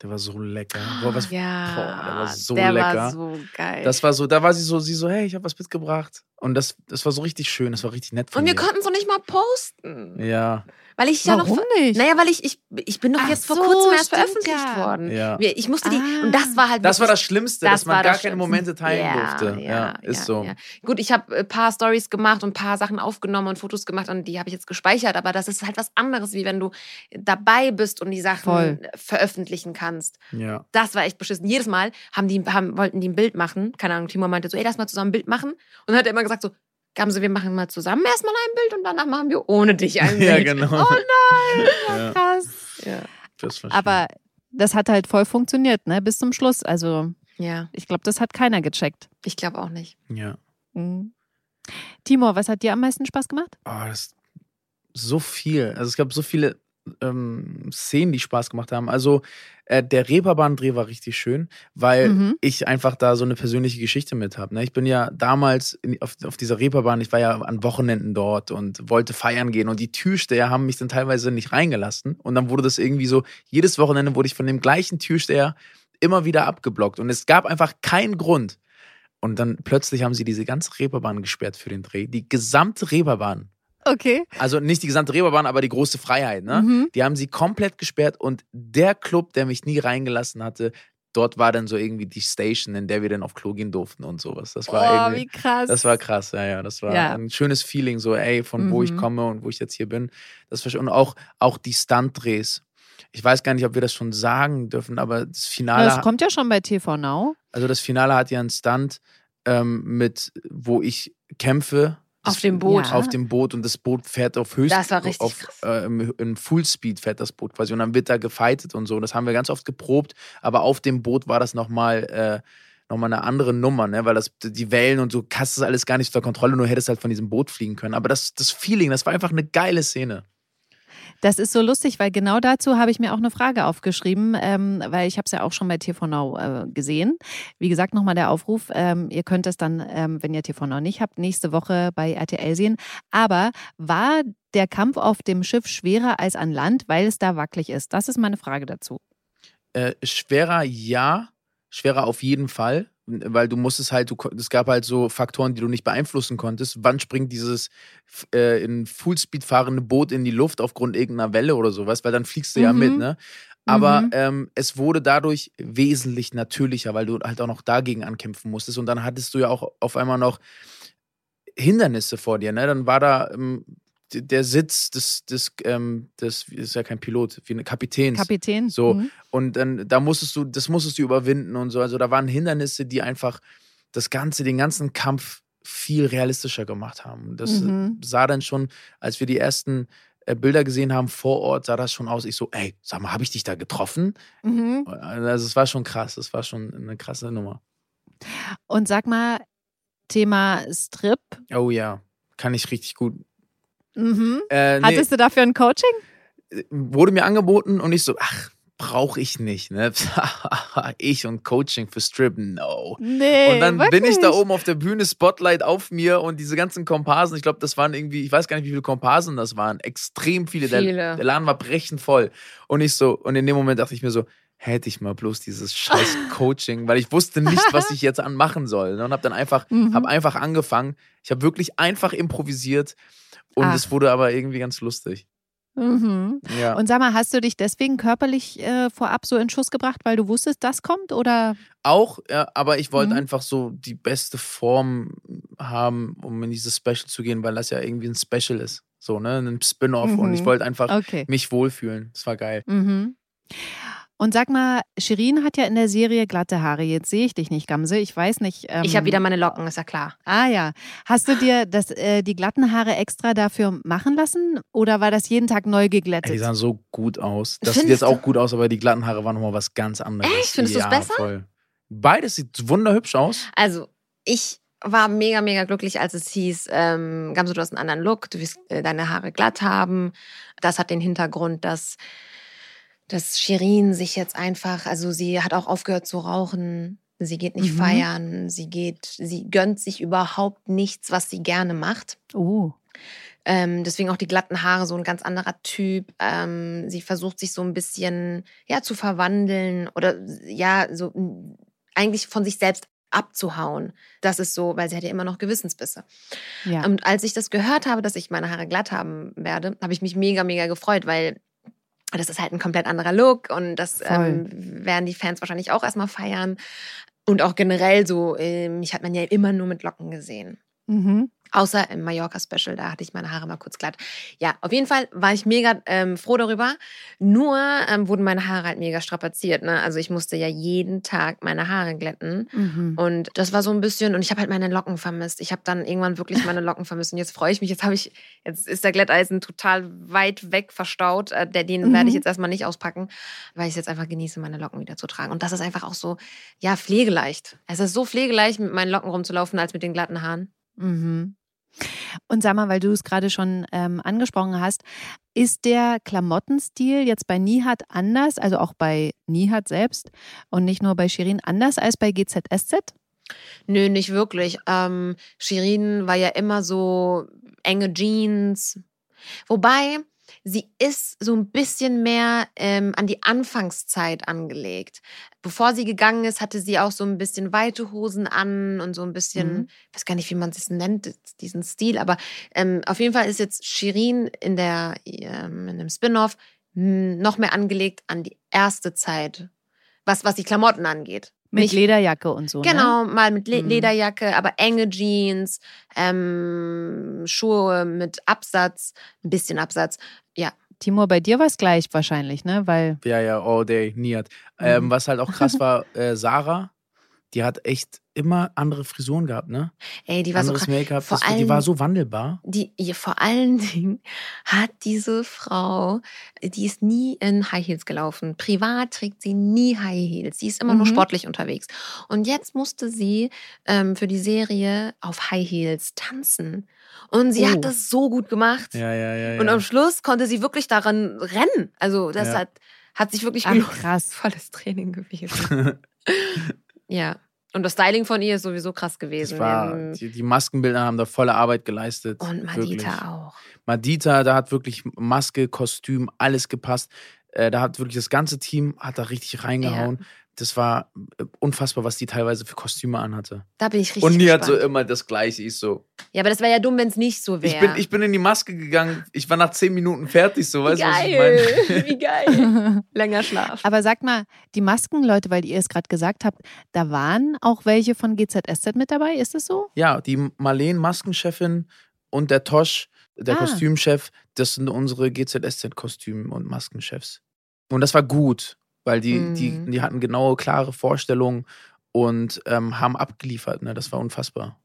Der war so lecker. Boah, was, ja, boah, der war so der lecker. war so geil. Das war so, da war sie so, sie so, hey, ich habe was mitgebracht. Und das, das war so richtig schön, das war richtig nett von und wir dir. konnten noch nicht mal posten. Ja, Weil ich ja Warum noch. nicht? Naja, weil ich, ich, ich bin doch Ach jetzt vor so, kurzem erst veröffentlicht ja. worden. ja. Ich musste die. Ah. Und das war halt. Das war das Schlimmste, Das dass man gar das keine. Momente teilen Ja, durfte. Ja, ist ja, so. ja. Gut, ich habe ein paar Stories gemacht und ein paar Sachen aufgenommen und Fotos gemacht und die habe ich jetzt gespeichert, aber das ist halt was anderes, wie wenn du dabei bist und die Sachen Voll. veröffentlichen kannst. Ja. Das war echt beschissen. Jedes Mal haben die, haben, wollten die ein Bild machen. Keine Ahnung, Timo meinte so, ey, lass mal zusammen ein Bild machen. Und dann hat er immer gesagt so, Gamse, wir machen mal zusammen erstmal ein Bild und danach machen wir ohne dich ein [laughs] Bild. Ja, genau. Oh nein. Ja, Krass. Ja. das Aber das hat halt voll funktioniert, ne? Bis zum Schluss. Also, ja, ich glaube, das hat keiner gecheckt. ich glaube auch nicht. ich. Ja. Mhm. Timur, was hat dir am meisten Spaß gemacht? Oh, das so viel. Also es gab so viele ähm, Szenen, die Spaß gemacht haben. Also äh, der Reeperbahn-Dreh war richtig schön, weil Mhm. ich einfach da so eine persönliche Geschichte mit habe. Ne? Ich bin ja damals in, auf, auf dieser Reeperbahn, ich war ja an Wochenenden dort und wollte feiern gehen und die Türsteher haben mich dann teilweise nicht reingelassen und dann wurde das irgendwie so, jedes Wochenende wurde ich von dem gleichen Türsteher immer wieder abgeblockt und es gab einfach keinen Grund. Und dann plötzlich haben sie diese ganze Reeperbahn gesperrt für den Dreh. Die gesamte Reeperbahn. Okay. Also nicht die gesamte Reeperbahn, aber die große Freiheit, ne? Mhm. Die haben sie komplett gesperrt und der Club, der mich nie reingelassen hatte, dort war dann so irgendwie die Station, in der wir dann auf Klo gehen durften und sowas. Das war oh, irgendwie, wie krass. das war krass, ja, ja. Das war Ja. ein schönes Feeling, so, ey, von wo ich Mhm. komme und wo ich jetzt hier bin. Das war schon, und auch, auch die Stunt-Drehs. Ich weiß gar nicht, ob wir das schon sagen dürfen, aber das Finale, Das kommt ja schon bei TV Now. also das Finale hat ja einen Stunt ähm, mit, wo ich kämpfe. Auf dem Boot. Ja. Auf dem Boot und das Boot fährt auf höchst. Das war richtig auf, krass. äh, im- in Fullspeed fährt das Boot quasi und dann wird da gefightet und so. Das haben wir ganz oft geprobt, aber auf dem Boot war das nochmal äh, noch mal eine andere Nummer, ne? weil das die Wellen und so hast das alles gar nicht unter Kontrolle, nur hättest halt von diesem Boot fliegen können. Aber das, das Feeling, das war einfach eine geile Szene. Das ist so lustig, weil genau dazu habe ich mir auch eine Frage aufgeschrieben, ähm, weil ich habe es ja auch schon bei TV Now äh, gesehen. Wie gesagt, nochmal der Aufruf, ähm, ihr könnt es dann, ähm, wenn ihr TV Now nicht habt, nächste Woche bei RTL sehen. Aber war der Kampf auf dem Schiff schwerer als an Land, weil es da wackelig ist? Das ist meine Frage dazu. Äh, schwerer, ja. Schwerer auf jeden Fall. Weil du musstest halt, du, es gab halt so Faktoren, die du nicht beeinflussen konntest. Wann springt dieses äh, in Fullspeed fahrende Boot in die Luft aufgrund irgendeiner Welle oder sowas? Weil dann fliegst du ja Mhm. mit, ne? Aber Mhm. ähm, es wurde dadurch wesentlich natürlicher, weil du halt auch noch dagegen ankämpfen musstest. Und dann hattest du ja auch auf einmal noch Hindernisse vor dir, ne? Dann war da ähm, der Sitz des, des, ähm, des, ist ja kein Pilot, wie ein Kapitäns. Kapitän? So, Mhm. und dann, da musstest du, das musstest du überwinden und so. Also da waren Hindernisse, die einfach das Ganze, den ganzen Kampf viel realistischer gemacht haben. Das Mhm. sah dann schon, als wir die ersten äh, Bilder gesehen haben vor Ort, sah das schon aus. Ich so, ey, sag mal, habe ich dich da getroffen? Mhm. Also es war schon krass, es war schon eine krasse Nummer. Und sag mal, Thema Strip. Oh ja, kann ich richtig gut. Mhm. Äh, nee, Hattest du dafür ein Coaching? wurde mir angeboten und ich so, ach, brauche ich nicht, ne? [laughs] ich und Coaching für Strip, no. Nee. Und dann bin ich da wirklich? oben auf der Bühne, Spotlight auf mir und diese ganzen Komparsen, ich glaube, das waren irgendwie, ich weiß gar nicht, wie viele Komparsen das waren, extrem viele. Der, Viele. der Laden war brechend voll. Und ich so, und in dem Moment dachte ich mir so, hätte ich mal bloß dieses scheiß [laughs] Coaching, weil ich wusste nicht, was ich jetzt anmachen soll. ne? Und habe dann einfach, Mhm. habe einfach angefangen. Ich habe wirklich einfach improvisiert und Ach. es wurde aber irgendwie ganz lustig. Mhm. Ja. Und sag mal, hast du dich deswegen körperlich äh, vorab so in Schuss gebracht, weil du wusstest, das kommt? Oder? Auch, ja, aber ich wollte Mhm. einfach so die beste Form haben, um in dieses Special zu gehen, weil das ja irgendwie ein Special ist. So, ne? Ein Spin-off. Und ich Mhm. wollte einfach Okay. mich wohlfühlen. Das war geil. Mhm. Und sag mal, Shirin hat ja in der Serie glatte Haare. Jetzt sehe ich dich nicht, Gamse. Ich weiß nicht. Ähm, Ich habe wieder meine Locken, ist ja klar. Ah ja. Hast du dir das, äh, die glatten Haare extra dafür machen lassen? Oder war das jeden Tag neu Ey, geglättet? die sahen so gut aus. Das sieht Findest jetzt du? auch gut aus, aber die glatten Haare waren nochmal was ganz anderes. Echt? Findest ja, besser? Voll. Beides sieht wunderhübsch aus. Also, ich war mega, mega glücklich, als es hieß, ähm, Gamso, du hast einen anderen Look, du wirst äh, deine Haare glatt haben. Das hat den Hintergrund, dass, dass Shirin sich jetzt einfach, also sie hat auch aufgehört zu rauchen, sie geht nicht Mhm. feiern, sie geht, sie gönnt sich überhaupt nichts, was sie gerne macht. oh. Ähm, deswegen auch die glatten Haare, so ein ganz anderer Typ. Ähm, sie versucht sich so ein bisschen ja zu verwandeln oder ja so eigentlich von sich selbst abzuhauen. Das ist so, weil sie hat ja immer noch Gewissensbisse. Ja. Und als ich das gehört habe, dass ich meine Haare glatt haben werde, habe ich mich mega, mega gefreut, weil das ist halt ein komplett anderer Look und das ähm, werden die Fans wahrscheinlich auch erstmal feiern. Und auch generell so, äh, mich hat man ja immer nur mit Locken gesehen. Mhm. Außer im Mallorca-Special, da hatte ich meine Haare mal kurz glatt. Ja, auf jeden Fall war ich mega ähm, froh darüber. Nur ähm, wurden meine Haare halt mega strapaziert. Ne? Also ich musste ja jeden Tag meine Haare glätten. Mhm. Und das war so ein bisschen, und ich habe halt meine Locken vermisst. Ich habe dann irgendwann wirklich meine Locken vermisst. Und jetzt freue ich mich, jetzt habe ich, jetzt ist der Glätteisen total weit weg verstaut. Äh, Der, den Mhm. werde ich jetzt erstmal nicht auspacken, weil ich jetzt einfach genieße, meine Locken wieder zu tragen. Und das ist einfach auch so, ja, pflegeleicht. Es ist so pflegeleicht, mit meinen Locken rumzulaufen, als mit den glatten Haaren. Mhm. Und sag mal, weil du es gerade schon ähm, angesprochen hast, ist der Klamottenstil jetzt bei Nihat anders, also auch bei Nihat selbst und nicht nur bei Shirin anders als bei GZSZ? Nö, nicht wirklich. Ähm, Shirin war ja immer so enge Jeans. Wobei, sie ist so ein bisschen mehr ähm, an die Anfangszeit angelegt. Bevor sie gegangen ist, hatte sie auch so ein bisschen weite Hosen an und so ein bisschen, Mhm. ich weiß gar nicht, wie man es nennt, diesen Stil. Aber ähm, auf jeden Fall ist jetzt Shirin in, der, ähm, in dem Spin-off mh, noch mehr angelegt an die erste Zeit, was, was die Klamotten angeht. Mit Nicht- Lederjacke und so. Ne? Genau, mal mit Le Mhm. Lederjacke, aber enge Jeans, ähm, Schuhe mit Absatz, ein bisschen Absatz. Ja, Timur, bei dir war es gleich wahrscheinlich, ne? Weil. Ja, ja, all day, Niat. Mhm. Ähm, was halt auch krass war, [laughs] äh, Sarah, die hat echt immer andere Frisuren gehabt, ne? ey, die war so Anderes krass. Make-up, Vor das- die war so wandelbar. Die, ihr, vor allen [laughs] Dingen hat diese Frau, die ist nie in High Heels gelaufen. Privat trägt sie nie High Heels. Sie ist immer nur Mhm. sportlich unterwegs. Und jetzt musste sie ähm, für die Serie auf High Heels tanzen. Und sie Oh. hat das so gut gemacht. Ja, ja, ja. ja. Und am Schluss konnte sie wirklich daran rennen. Also das Ja. hat, hat sich wirklich Ach, krass. [laughs] Volles Training gewesen. [laughs] ja. Und das Styling von ihr ist sowieso krass gewesen. das war, die, die Maskenbilder haben da volle Arbeit geleistet. und Madita wirklich. auch. Madita, da hat wirklich Maske, Kostüm, alles gepasst. Äh, da hat wirklich das ganze Team hat da richtig reingehauen. Das war äh, unfassbar, was die teilweise für Kostüme anhatte. Da bin ich richtig Und nie hat so gespannt. immer das Gleiche. Ich so. Ja, aber das wäre ja dumm, wenn es nicht so wäre. Ich bin, ich bin in die Maske gegangen. Ich war nach zehn Minuten fertig. So, weißt du, was ich geil. meine? [laughs] Wie geil. [laughs] Länger Schlaf. Aber sag mal, die Maskenleute, weil ihr es gerade gesagt habt, da waren auch welche von GZSZ mit dabei, ist es so? Ja, die Marleen, Maskenchefin und der Tosch, der Ah. Kostümchef, das sind unsere GZSZ-Kostüm- und Maskenchefs. Und das war gut, weil die, die, Mhm. die hatten genaue, klare Vorstellungen und ähm, haben abgeliefert. Ne? Das war unfassbar.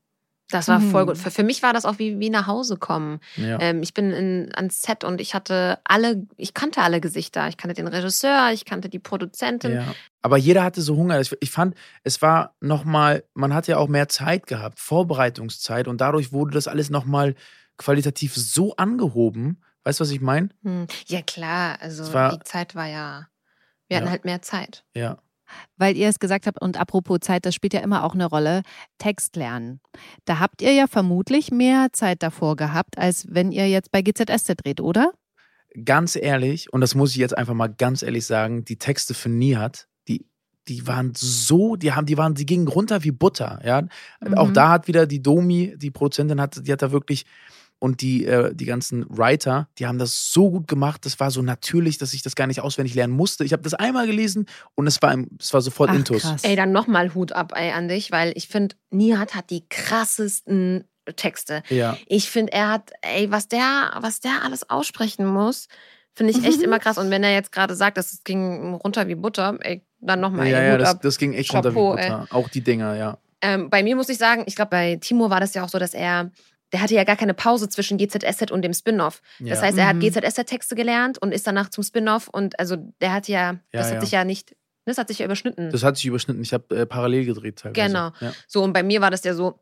Das war voll Mhm. gut. Für, für mich war das auch wie, wie nach Hause kommen. Ja. Ähm, ich bin in, ans Set und ich hatte alle, ich kannte alle Gesichter. Ich kannte den Regisseur, ich kannte die Produzentin. Ja. Aber jeder hatte so Hunger. Ich, ich fand, es war nochmal, man hat ja auch mehr Zeit gehabt, Vorbereitungszeit und dadurch wurde das alles nochmal qualitativ so angehoben. Weißt du, was ich meine? Hm. Ja, klar. Also war- die Zeit war ja. Wir hatten Ja. halt mehr Zeit. Ja. Weil ihr es gesagt habt, und apropos Zeit, das spielt ja immer auch eine Rolle, Text lernen. Da habt ihr ja vermutlich mehr Zeit davor gehabt, als wenn ihr jetzt bei GZSZ dreht, oder? Ganz ehrlich, und das muss ich jetzt einfach mal ganz ehrlich sagen, die Texte für Nihat, die, die waren so, die haben, die waren, die gingen runter wie Butter. Ja. Auch Mhm. da hat wieder die Domi, die Produzentin, hat, die hat da wirklich und die, äh, die ganzen Writer, die haben das so gut gemacht. Das war so natürlich, dass ich das gar nicht auswendig lernen musste. Ich habe das einmal gelesen und es war, im- es war sofort Ach, Intus. krass. Ey, dann nochmal Hut ab ey, an dich, weil ich finde, Nihat hat die krassesten Texte. Ja. Ich finde, er hat, ey, was der, was der alles aussprechen muss, finde ich echt Mhm. immer krass. Und wenn er jetzt gerade sagt, dass es ging runter wie Butter, ey, dann nochmal. ja, ey, ja, Hut das, ab. das ging echt Chapeau, runter wie Butter. Auch die Dinger, ja. Ähm, bei mir muss ich sagen, ich glaube, bei Timo war das ja auch so, dass er, der hatte ja gar keine Pause zwischen GZSZ und dem Spin-off. Das Ja. heißt, er hat Mhm. GZSZ-Texte gelernt und ist danach zum Spin-off und also der hat ja, das Ja, hat ja. sich ja nicht, das hat sich ja überschnitten. Das hat sich überschnitten. Ich habe äh, parallel gedreht teilweise. Genau. Ja. So, und bei mir war das ja so,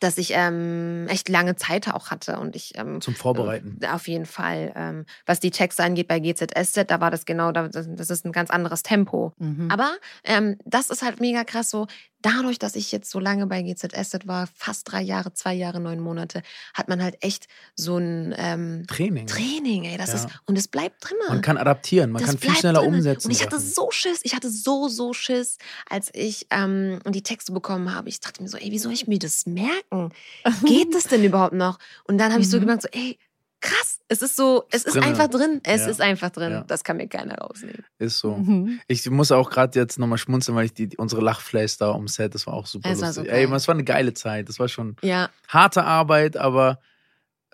dass ich ähm, echt lange Zeit auch hatte und ich ähm, Zum Vorbereiten. äh, auf jeden Fall, ähm, was die Texte angeht bei GZSZ, da war das genau, da- das, ist ein ganz anderes Tempo. Mhm. Aber ähm, das ist halt mega krass so. Dadurch, dass ich jetzt so lange bei GZSZ war, fast drei Jahre, zwei Jahre, neun Monate, hat man halt echt so ein ähm, Training. Training, ey. Das Ja. ist, und es bleibt drin. Man kann adaptieren, man Das kann viel schneller drinne. umsetzen. Und ich hatte so Schiss, ich hatte so, so Schiss, als ich ähm, die Texte bekommen habe. Ich dachte mir so, ey, wie soll ich mir das merken? [laughs] Geht das denn überhaupt noch? Und dann habe ich so Mhm. gemerkt, so, ey, krass, es ist so, es ist drinne. einfach drin. Es Ja. ist einfach drin. Ja. Das kann mir keiner rausnehmen. Ist so. Mhm. Ich muss auch gerade jetzt nochmal schmunzeln, weil ich die, die unsere Lachflays da am Set, das war auch super Es war so lustig. geil. Ey, es war eine geile Zeit. Das war schon Ja, harte Arbeit, aber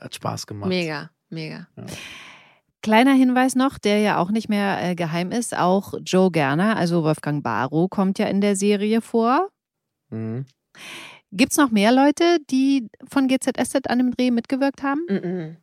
hat Spaß gemacht. mega, mega. Kleiner Hinweis noch, der ja auch nicht mehr äh, geheim ist, auch Joe Gerner, also Wolfgang Barrow, kommt ja in der Serie vor. Mhm. Gibt es noch mehr Leute, die von GZSZ an dem Dreh mitgewirkt haben? Mhm.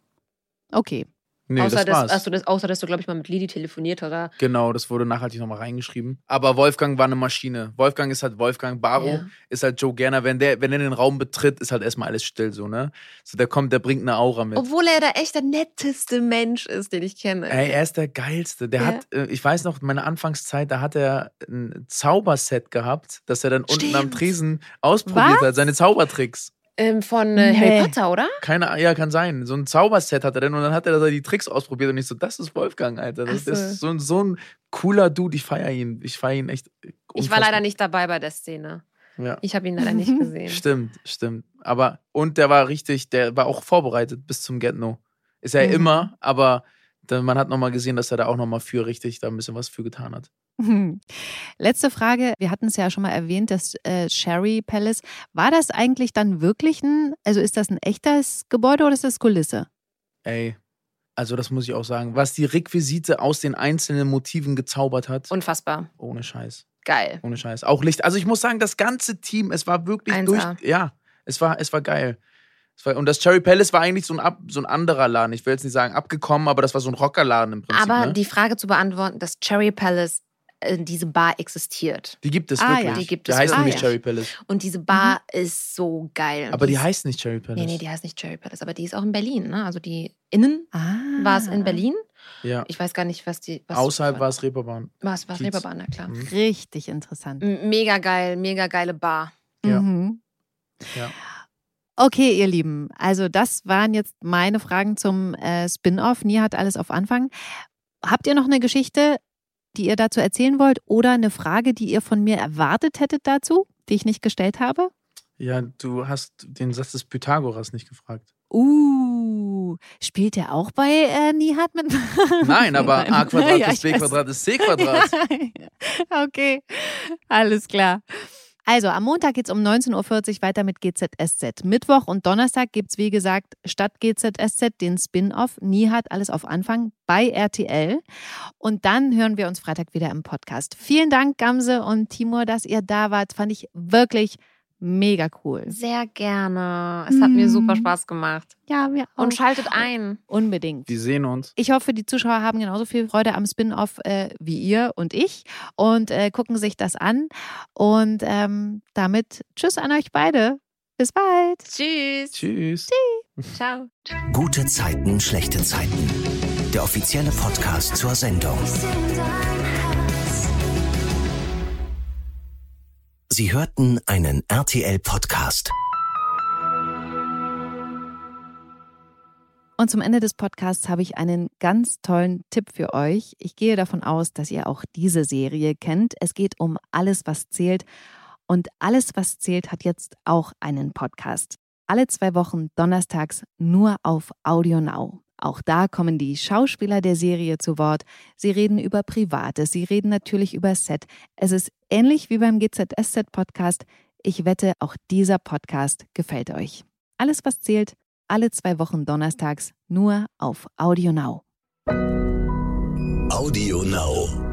Okay. Nee, außer, das dass, also das, außer, dass du, glaube ich, mal mit Lidi telefoniert oder. Genau, das wurde nachhaltig nochmal reingeschrieben. Aber Wolfgang war eine Maschine. Wolfgang ist halt Wolfgang. Baro Ja. ist halt Joe Gerner. Wenn der, wenn er den Raum betritt, ist halt erstmal alles still so, ne? So, der kommt, der bringt eine Aura mit. Obwohl er der echt der netteste Mensch ist, den ich kenne. Ey, er ist der Geilste. Der Ja. hat, äh, ich weiß noch, meine Anfangszeit, da hat er ein Zauberset gehabt, das er dann unten am Stimmt. Tresen ausprobiert Was? hat. Seine Zaubertricks. Ähm, von äh, Nee. Harry Potter, oder? Keine, ja, kann sein. So ein Zauberset hat er dann und dann hat er da die Tricks ausprobiert und ich so, das ist Wolfgang, Alter. Das, so. das ist so, ein- so ein cooler Dude. Ich feiere ihn. Ich feiere ihn echt. Ich war unfassbar. leider nicht dabei bei der Szene. Ja. Ich habe ihn leider nicht [laughs] gesehen. Stimmt, stimmt. Aber, und der war richtig, der war auch vorbereitet bis zum Get-No. Ist er Mhm. immer, aber man hat nochmal gesehen, dass er da auch nochmal für richtig da ein bisschen was für getan hat. [laughs] Letzte Frage. Wir hatten es ja schon mal erwähnt, das äh, Sherry Palace. War das eigentlich dann wirklich ein, also ist das ein echtes Gebäude oder ist das Kulisse? Ey, also das muss ich auch sagen, was die Requisite aus den einzelnen Motiven gezaubert hat, Unfassbar. ohne Scheiß. Geil. Ohne Scheiß. Auch Licht. Also ich muss sagen, das ganze Team, es war wirklich 1A. durch. Ja, es war, es war geil. Es war, und das Cherry Palace war eigentlich so ein, ab, so ein anderer Laden. Ich will jetzt nicht sagen abgekommen, aber das war so ein Rockerladen im Prinzip. Aber ne? die Frage zu beantworten, dass Cherry Palace, diese Bar existiert. Die gibt es Ah, wirklich. ja. Die gibt die es heißt wirklich. nämlich Ah, Cherry Palace. Und diese Bar ist so geil. Und Aber die ist- heißt nicht Cherry Palace. Nee, nee, die heißt nicht Cherry Palace, aber die ist auch in Berlin. Ne? Also die innen Ah. war es in Berlin. ja. Ich weiß gar nicht, was die. Was Außerhalb war es Reeperbahn. War es. Reeperbahn, na klar. Mhm. Richtig interessant. M- Mega geil, mega geile Bar. Ja. Mhm. Ja. Okay, ihr Lieben, also das waren jetzt meine Fragen zum äh, Spin-off. Nie hat alles auf Anfang. Habt ihr noch eine Geschichte, die ihr dazu erzählen wollt oder eine Frage, die ihr von mir erwartet hättet dazu, die ich nicht gestellt habe? Ja, du hast den Satz des Pythagoras nicht gefragt. Uh, spielt der auch bei äh, Nihat mit? [laughs] Nein, aber Nein. a Quadrat Ja, ich b. Quadrat ist c Quadrat. [laughs] okay, alles klar. Also am Montag geht es um 19.40 Uhr weiter mit GZSZ. Mittwoch und Donnerstag gibt es, wie gesagt, statt GZSZ den Spin-off Nihat alles auf Anfang bei RTL. Und dann hören wir uns Freitag wieder im Podcast. Vielen Dank, Gamse und Timur, dass ihr da wart. Fand ich wirklich Mega cool. Sehr gerne. Es hat mir super Spaß gemacht. Ja, wir Und schaltet ein. Unbedingt. Wir sehen uns. Ich hoffe, die Zuschauer haben genauso viel Freude am Spin-off äh, wie ihr und ich und äh, gucken sich das an. Und ähm, damit Tschüss an euch beide. Bis bald. Tschüss. Tschüss. Ciao. Gute Zeiten, schlechte Zeiten. Der offizielle Podcast zur Sendung. Sie hörten einen RTL-Podcast. Und zum Ende des Podcasts habe ich einen ganz tollen Tipp für euch. Ich gehe davon aus, dass ihr auch diese Serie kennt. Es geht um alles, was zählt. Und alles, was zählt, hat jetzt auch einen Podcast. Alle zwei Wochen donnerstags nur auf Audio Now. Auch da kommen die Schauspieler der Serie zu Wort. Sie reden über Privates, sie reden natürlich über Set. Es ist ähnlich wie beim GZSZ-Podcast. Ich wette, auch dieser Podcast gefällt euch. Alles, was zählt, alle zwei Wochen donnerstags nur auf Audio Now. Audio Now.